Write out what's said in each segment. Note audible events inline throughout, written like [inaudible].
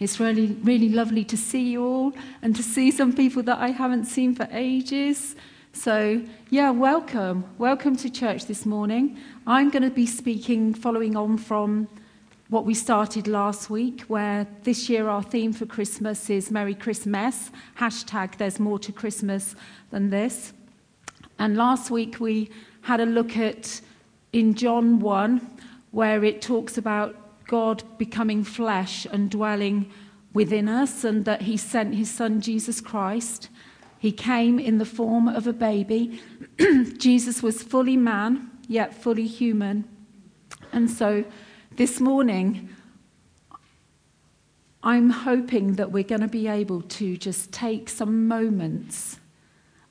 It's really, really lovely to see you all and to see some people that I haven't seen for ages. So, yeah, welcome. Welcome to church this morning. I'm going to be speaking following on from what we started last week, where this year our theme for Christmas is Merry Christmas. Hashtag there's more to Christmas than this. And last week we had a look at in John 1, where it talks about God becoming flesh and dwelling within us, and that He sent His Son Jesus Christ. He came in the form of a baby. [clears throat] Jesus was fully man, yet fully human. And so this morning, I'm hoping that we're going to be able to just take some moments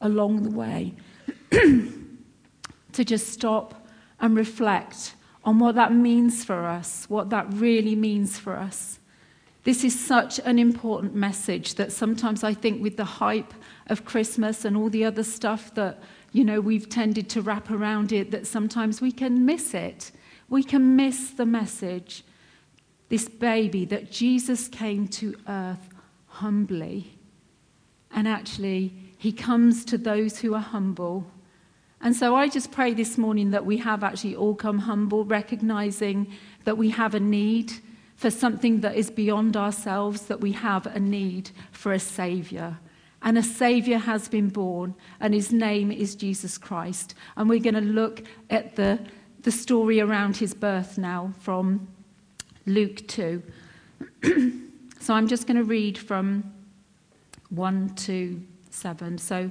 along the way [clears throat] to just stop and reflect on what that means for us, what that really means for us. This is such an important message that sometimes I think with the hype of Christmas and all the other stuff that, you know, we've tended to wrap around it, that sometimes we can miss it. We can miss the message. This baby that Jesus came to earth humbly. And actually, he comes to those who are humble and so I just pray this morning that we have actually all come humble, recognizing that we have a need for something that is beyond ourselves, that we have a need for a Savior. And a Savior has been born, and his name is Jesus Christ. And we're going to look at the, the story around his birth now from Luke 2. [clears throat] so I'm just going to read from 1 to 7. So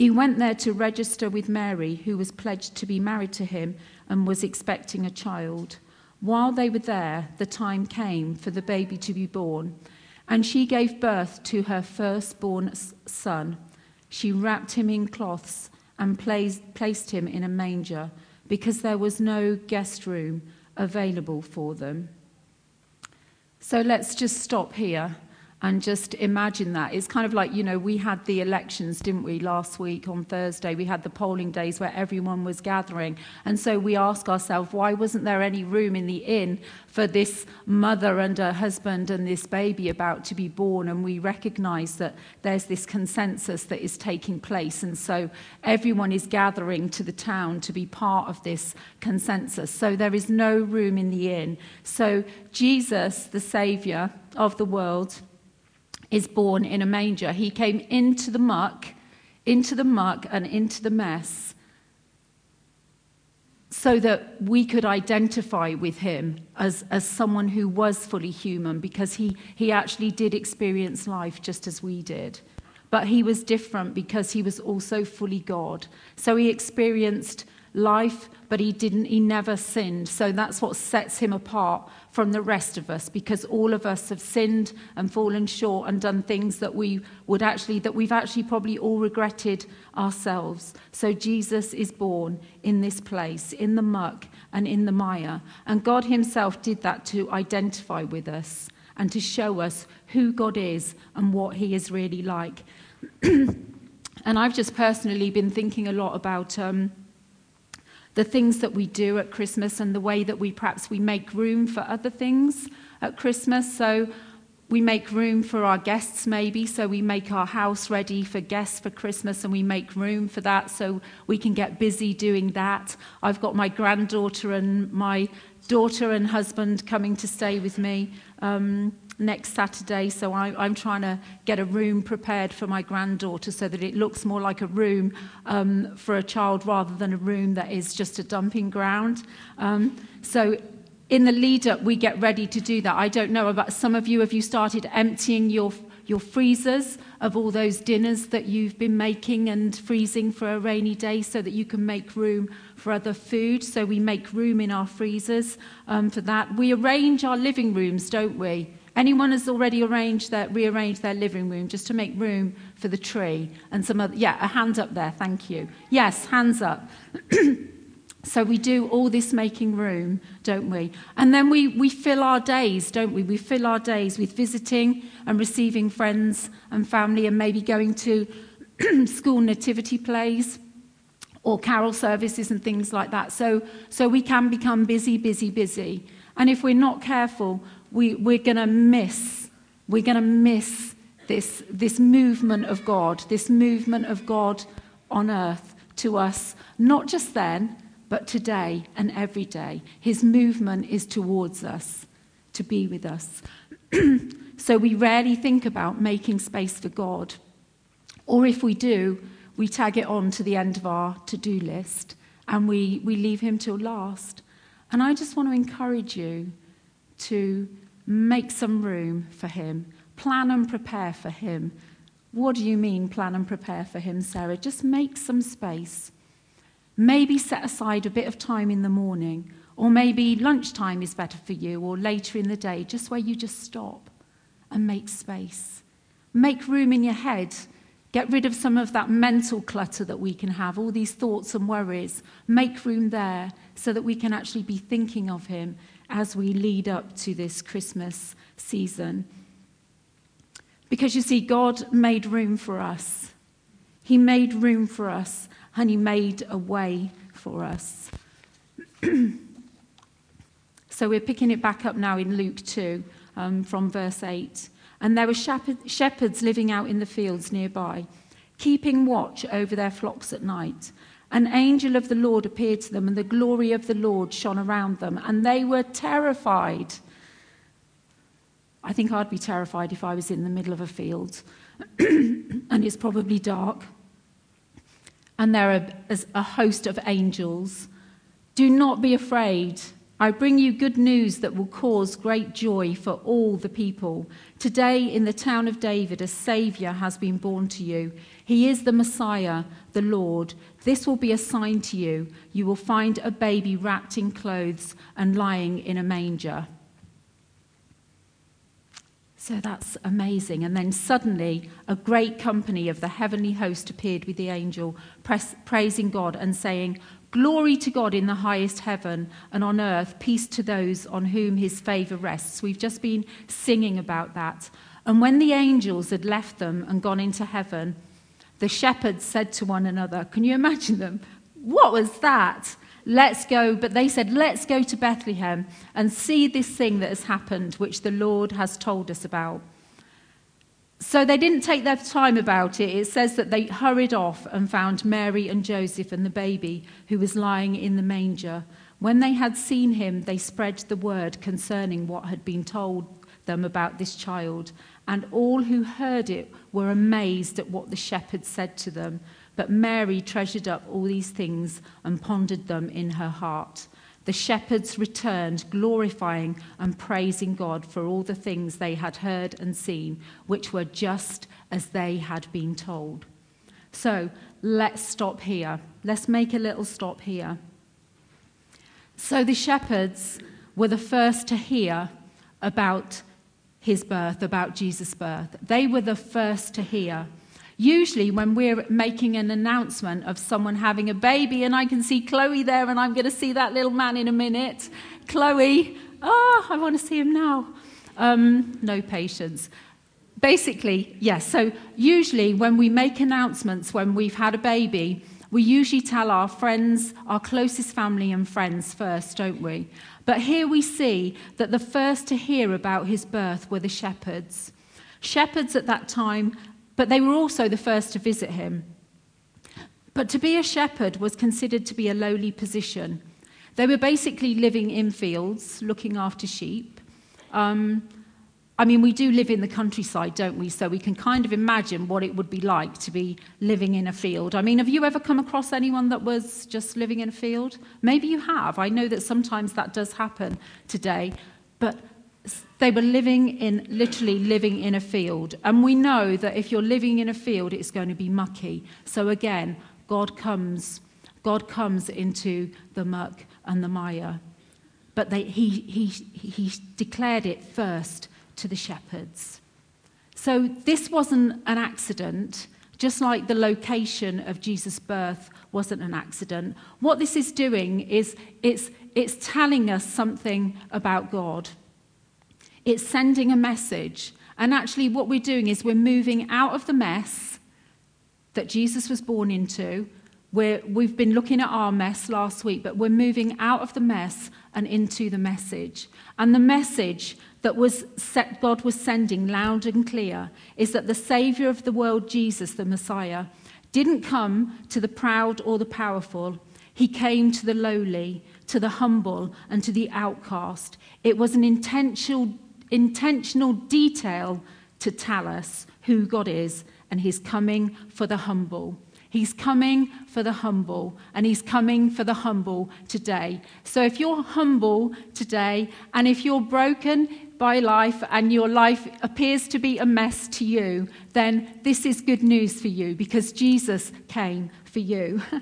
He went there to register with Mary, who was pledged to be married to him and was expecting a child. While they were there, the time came for the baby to be born, and she gave birth to her firstborn son. She wrapped him in cloths and placed him in a manger because there was no guest room available for them. So let's just stop here and just imagine that. It's kind of like, you know, we had the elections, didn't we, last week on Thursday? We had the polling days where everyone was gathering. And so we ask ourselves, why wasn't there any room in the inn for this mother and her husband and this baby about to be born? And we recognize that there's this consensus that is taking place. And so everyone is gathering to the town to be part of this consensus. So there is no room in the inn. So Jesus, the Savior of the world, is born in a manger. He came into the muck, into the muck and into the mess so that we could identify with him as, as someone who was fully human because he, he actually did experience life just as we did. But he was different because he was also fully God. So he experienced life, but he didn't, he never sinned. So that's what sets him apart from the rest of us because all of us have sinned and fallen short and done things that we would actually, that we've actually probably all regretted ourselves. So Jesus is born in this place, in the muck and in the mire. And God himself did that to identify with us and to show us who God is and what he is really like. [clears throat] and I've just personally been thinking a lot about um, the things that we do at Christmas and the way that we perhaps we make room for other things at Christmas. So we make room for our guests maybe so we make our house ready for guests for christmas and we make room for that so we can get busy doing that i've got my granddaughter and my daughter and husband coming to stay with me um, next Saturday, so I, am trying to get a room prepared for my granddaughter so that it looks more like a room um, for a child rather than a room that is just a dumping ground. Um, so in the lead up, we get ready to do that. I don't know about some of you, have you started emptying your your freezers of all those dinners that you've been making and freezing for a rainy day so that you can make room for other food. So we make room in our freezers um, for that. We arrange our living rooms, don't we? Anyone has already arranged their, rearranged their living room just to make room for the tree and some other, yeah, a hand up there, thank you. Yes, hands up. [clears throat] so we do all this making room, don't we? And then we, we fill our days, don't we? We fill our days with visiting and receiving friends and family and maybe going to [clears throat] school nativity plays or carol services and things like that. So, so we can become busy, busy, busy. And if we're not careful, we, we're going to miss, we're going to miss this, this movement of God, this movement of God on earth to us, not just then, but today and every day. His movement is towards us, to be with us. [clears throat] so we rarely think about making space for God. Or if we do, we tag it on to the end of our to do list and we, we leave him till last. And I just want to encourage you to make some room for him, plan and prepare for him. What do you mean, plan and prepare for him, Sarah? Just make some space. Maybe set aside a bit of time in the morning, or maybe lunchtime is better for you, or later in the day, just where you just stop and make space. Make room in your head Get rid of some of that mental clutter that we can have, all these thoughts and worries. Make room there so that we can actually be thinking of Him as we lead up to this Christmas season. Because you see, God made room for us. He made room for us and He made a way for us. [clears throat] so we're picking it back up now in Luke 2 um, from verse 8. And there were shepherds living out in the fields nearby, keeping watch over their flocks at night. An angel of the Lord appeared to them, and the glory of the Lord shone around them, and they were terrified. I think I'd be terrified if I was in the middle of a field [clears throat] and it's probably dark. And there are a host of angels. Do not be afraid. I bring you good news that will cause great joy for all the people. Today, in the town of David, a Saviour has been born to you. He is the Messiah, the Lord. This will be a sign to you. You will find a baby wrapped in clothes and lying in a manger. So that's amazing. And then suddenly, a great company of the heavenly host appeared with the angel, praising God and saying, Glory to God in the highest heaven, and on earth, peace to those on whom his favor rests. We've just been singing about that. And when the angels had left them and gone into heaven, the shepherds said to one another, Can you imagine them? What was that? Let's go. But they said, Let's go to Bethlehem and see this thing that has happened, which the Lord has told us about. So they didn't take their time about it. It says that they hurried off and found Mary and Joseph and the baby who was lying in the manger. When they had seen him, they spread the word concerning what had been told them about this child. And all who heard it were amazed at what the shepherds said to them. But Mary treasured up all these things and pondered them in her heart. The shepherds returned, glorifying and praising God for all the things they had heard and seen, which were just as they had been told. So let's stop here. Let's make a little stop here. So the shepherds were the first to hear about his birth, about Jesus' birth. They were the first to hear. Usually, when we're making an announcement of someone having a baby, and I can see Chloe there, and I'm going to see that little man in a minute. Chloe, oh, I want to see him now. Um, no patience. Basically, yes. So, usually, when we make announcements when we've had a baby, we usually tell our friends, our closest family and friends first, don't we? But here we see that the first to hear about his birth were the shepherds. Shepherds at that time but they were also the first to visit him. But to be a shepherd was considered to be a lowly position. They were basically living in fields, looking after sheep. Um, I mean, we do live in the countryside, don't we? So we can kind of imagine what it would be like to be living in a field. I mean, have you ever come across anyone that was just living in a field? Maybe you have. I know that sometimes that does happen today. But they were living in, literally living in a field. And we know that if you're living in a field, it's going to be mucky. So again, God comes, God comes into the muck and the mire. But they, he, he, he declared it first to the shepherds. So this wasn't an accident, just like the location of Jesus' birth wasn't an accident. What this is doing is it's, it's telling us something about God. It's sending a message. And actually, what we're doing is we're moving out of the mess that Jesus was born into. We're, we've been looking at our mess last week, but we're moving out of the mess and into the message. And the message that was set, God was sending loud and clear is that the Savior of the world, Jesus, the Messiah, didn't come to the proud or the powerful. He came to the lowly, to the humble, and to the outcast. It was an intentional, intentional detail to tell us who God is, and He's coming for the humble. He's coming for the humble, and He's coming for the humble today. So if you're humble today, and if you're broken by life and your life appears to be a mess to you, then this is good news for you because Jesus came for you. [laughs]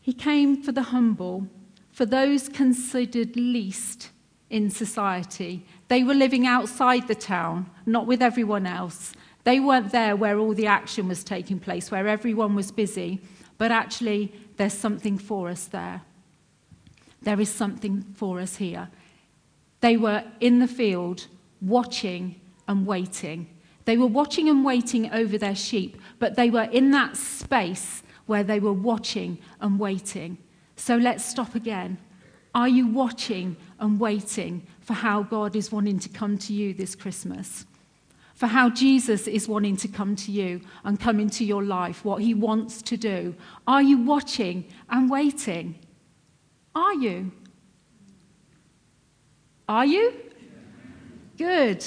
he came for the humble, for those considered least in society. They were living outside the town, not with everyone else. They weren't there where all the action was taking place, where everyone was busy, but actually, there's something for us there. There is something for us here. They were in the field watching and waiting. They were watching and waiting over their sheep, but they were in that space where they were watching and waiting. So let's stop again. Are you watching and waiting for how God is wanting to come to you this Christmas? For how Jesus is wanting to come to you and come into your life, what he wants to do? Are you watching and waiting? Are you? Are you? Good.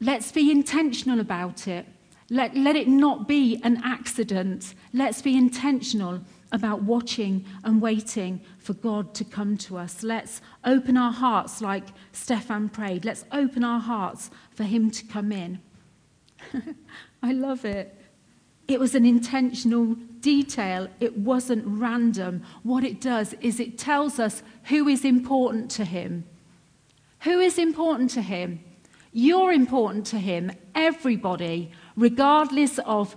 Let's be intentional about it. Let, let it not be an accident. Let's be intentional about watching and waiting for God to come to us. Let's open our hearts like Stefan prayed. Let's open our hearts for Him to come in. [laughs] I love it. It was an intentional detail, it wasn't random. What it does is it tells us who is important to Him. Who is important to Him? You're important to Him, everybody, regardless of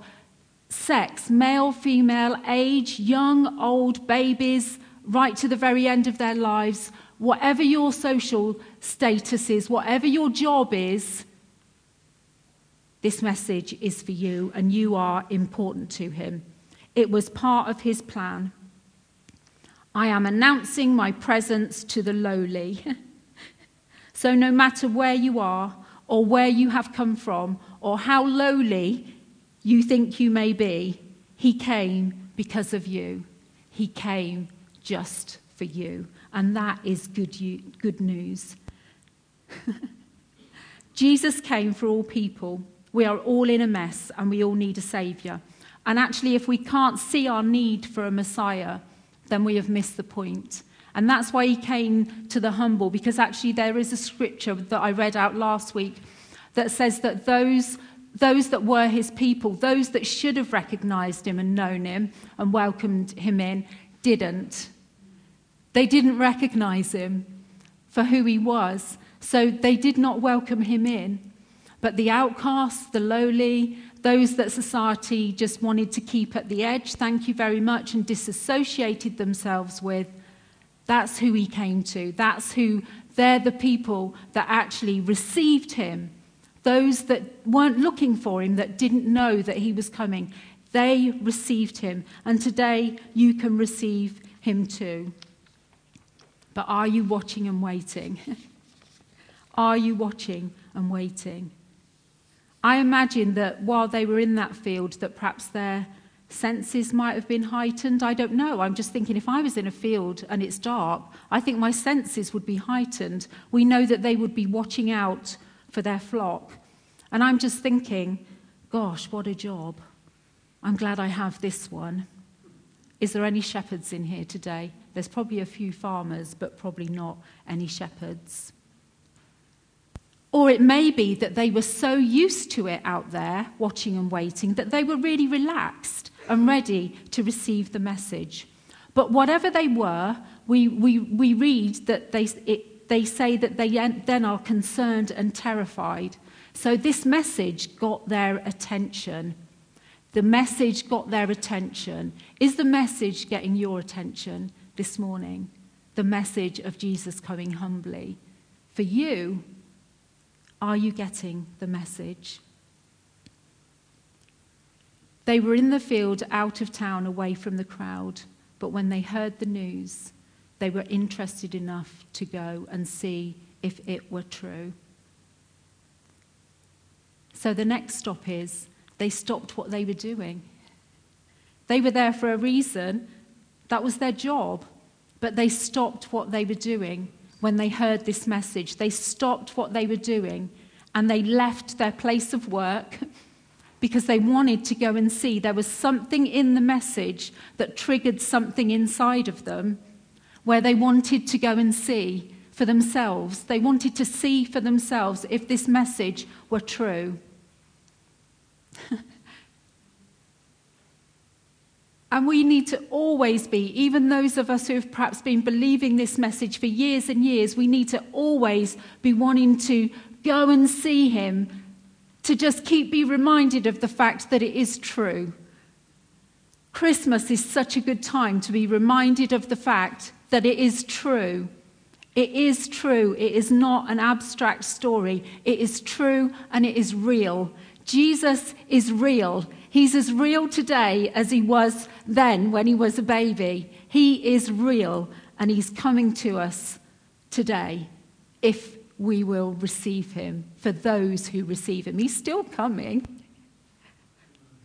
sex, male, female, age, young, old, babies, right to the very end of their lives, whatever your social status is, whatever your job is, this message is for you and you are important to him. It was part of his plan. I am announcing my presence to the lowly. [laughs] so, no matter where you are, or where you have come from, or how lowly you think you may be, he came because of you. He came just for you. And that is good, good news. [laughs] Jesus came for all people. We are all in a mess and we all need a Saviour. And actually, if we can't see our need for a Messiah, then we have missed the point. And that's why he came to the humble, because actually, there is a scripture that I read out last week that says that those, those that were his people, those that should have recognized him and known him and welcomed him in, didn't. They didn't recognize him for who he was, so they did not welcome him in. But the outcasts, the lowly, those that society just wanted to keep at the edge, thank you very much, and disassociated themselves with, that's who he came to. That's who, they're the people that actually received him. Those that weren't looking for him, that didn't know that he was coming, they received him. And today you can receive him too. But are you watching and waiting? [laughs] are you watching and waiting? I imagine that while they were in that field, that perhaps their senses might have been heightened. I don't know. I'm just thinking if I was in a field and it's dark, I think my senses would be heightened. We know that they would be watching out for their flock. And I'm just thinking, gosh, what a job. I'm glad I have this one. Is there any shepherds in here today? There's probably a few farmers, but probably not any shepherds. Or it may be that they were so used to it out there, watching and waiting, that they were really relaxed and ready to receive the message. But whatever they were, we, we, we read that they, it, they say that they then are concerned and terrified. So this message got their attention. The message got their attention. Is the message getting your attention this morning? The message of Jesus coming humbly. For you, are you getting the message? They were in the field out of town away from the crowd, but when they heard the news, they were interested enough to go and see if it were true. So the next stop is they stopped what they were doing. They were there for a reason, that was their job, but they stopped what they were doing when they heard this message. They stopped what they were doing and they left their place of work [laughs] because they wanted to go and see. There was something in the message that triggered something inside of them where they wanted to go and see for themselves. They wanted to see for themselves if this message were true. [laughs] and we need to always be, even those of us who have perhaps been believing this message for years and years, we need to always be wanting to go and see him to just keep be reminded of the fact that it is true. Christmas is such a good time to be reminded of the fact that it is true. It is true. It is not an abstract story. It is true and it is real. Jesus is real. He's as real today as he was then when he was a baby. He is real and he's coming to us today if we will receive him for those who receive him. He's still coming.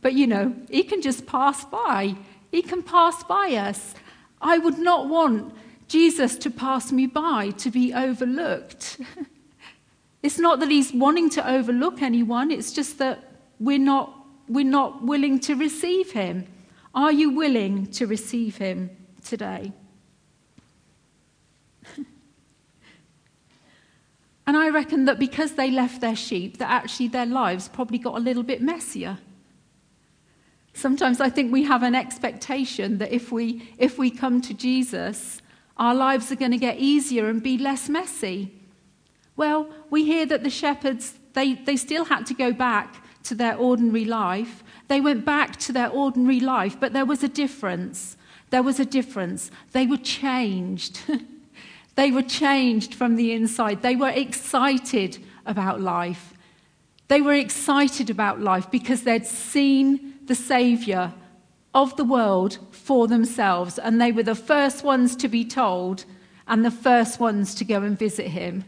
But you know, he can just pass by. He can pass by us. I would not want Jesus to pass me by, to be overlooked. [laughs] it's not that he's wanting to overlook anyone, it's just that we're not, we're not willing to receive him. Are you willing to receive him today? [laughs] And I reckon that because they left their sheep, that actually their lives probably got a little bit messier. Sometimes I think we have an expectation that if we, if we come to Jesus, our lives are going to get easier and be less messy. Well, we hear that the shepherds, they, they still had to go back to their ordinary life. They went back to their ordinary life, but there was a difference. There was a difference. They were changed. [laughs] They were changed from the inside. They were excited about life. They were excited about life because they'd seen the Saviour of the world for themselves, and they were the first ones to be told and the first ones to go and visit him.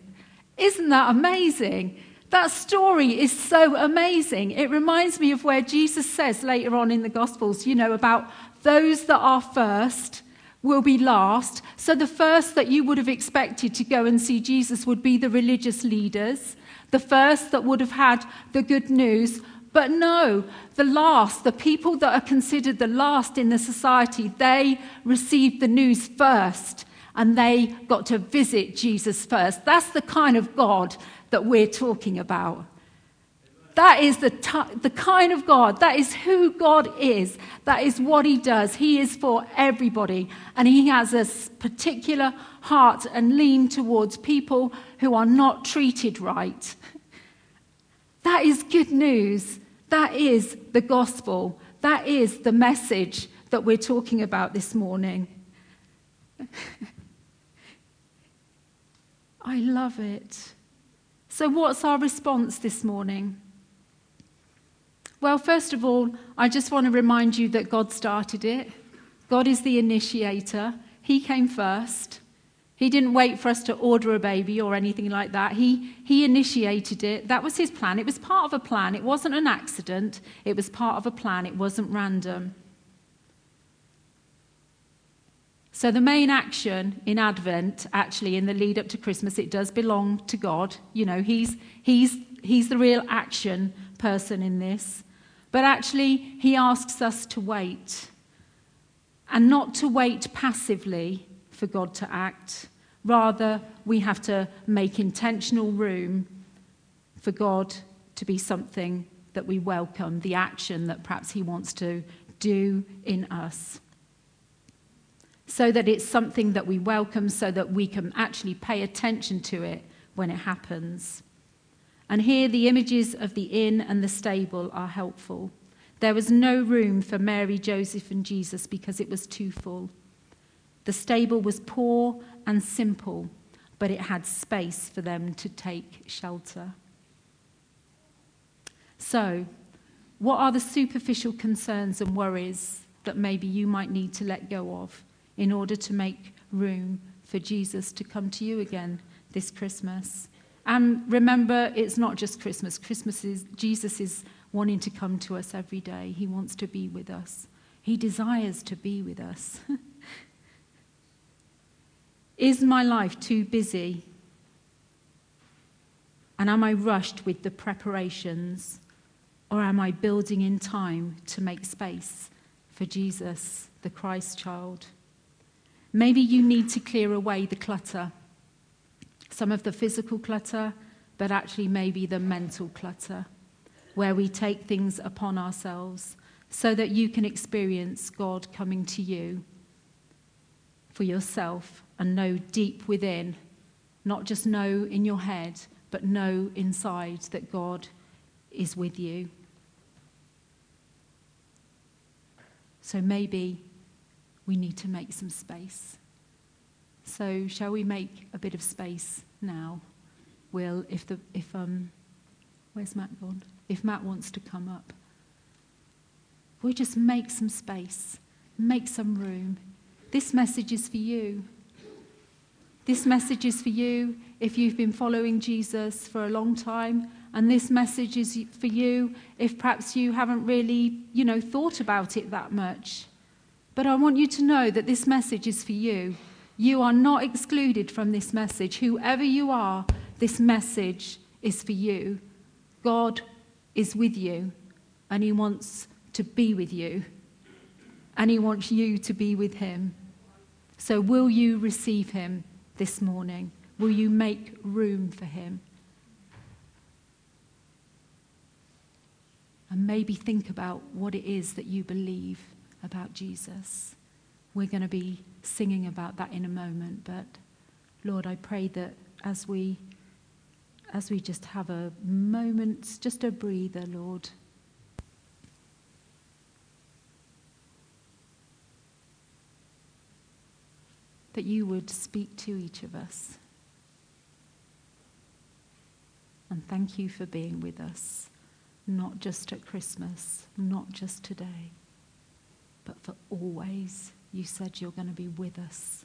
Isn't that amazing? That story is so amazing. It reminds me of where Jesus says later on in the Gospels, you know, about those that are first will be last. So the first that you would have expected to go and see Jesus would be the religious leaders, the first that would have had the good news. But no, the last, the people that are considered the last in the society, they received the news first and they got to visit Jesus first. That's the kind of God that we're talking about. That is the, t- the kind of God, that is who God is, that is what He does. He is for everybody, and He has a particular heart and lean towards people who are not treated right. [laughs] That is good news. That is the gospel. That is the message that we're talking about this morning. [laughs] I love it. So, what's our response this morning? Well, first of all, I just want to remind you that God started it. God is the initiator. He came first. He didn't wait for us to order a baby or anything like that. He, he initiated it. That was his plan. It was part of a plan. It wasn't an accident. It was part of a plan. It wasn't random. So, the main action in Advent, actually, in the lead up to Christmas, it does belong to God. You know, He's, he's, he's the real action person in this. But actually, he asks us to wait and not to wait passively for God to act. Rather, we have to make intentional room for God to be something that we welcome, the action that perhaps he wants to do in us. so that it's something that we welcome, so that we can actually pay attention to it when it happens. And here the images of the inn and the stable are helpful. There was no room for Mary, Joseph, and Jesus because it was too full. The stable was poor and simple, but it had space for them to take shelter. So, what are the superficial concerns and worries that maybe you might need to let go of in order to make room for Jesus to come to you again this Christmas? And remember, it's not just Christmas. Christmas is, Jesus is wanting to come to us every day. He wants to be with us, He desires to be with us. [laughs] is my life too busy? And am I rushed with the preparations? Or am I building in time to make space for Jesus, the Christ child? Maybe you need to clear away the clutter, some of the physical clutter, but actually maybe the mental clutter, where we take things upon ourselves so that you can experience God coming to you for yourself and know deep within, not just know in your head, but know inside that God is with you. So maybe we need to make some space. So shall we make a bit of space now? Will, if the if um, where's Matt gone? If Matt wants to come up, we'll just make some space, make some room. This message is for you. This message is for you if you've been following Jesus for a long time and this message is for you if perhaps you haven't really, you know, thought about it that much. But I want you to know that this message is for you. You are not excluded from this message. Whoever you are, this message is for you. God is with you, and He wants to be with you, and He wants you to be with Him. So, will you receive Him this morning? Will you make room for Him? and maybe think about what it is that you believe about Jesus. We're going to be singing about that in a moment, but Lord, I pray that as we as we just have a moment, just a breather, Lord. That you would speak to each of us. And thank you for being with us not just at Christmas, not just today, but for always. You said you're going to be with us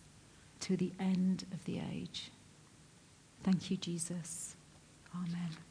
to the end of the age. Thank you, Jesus. Amen.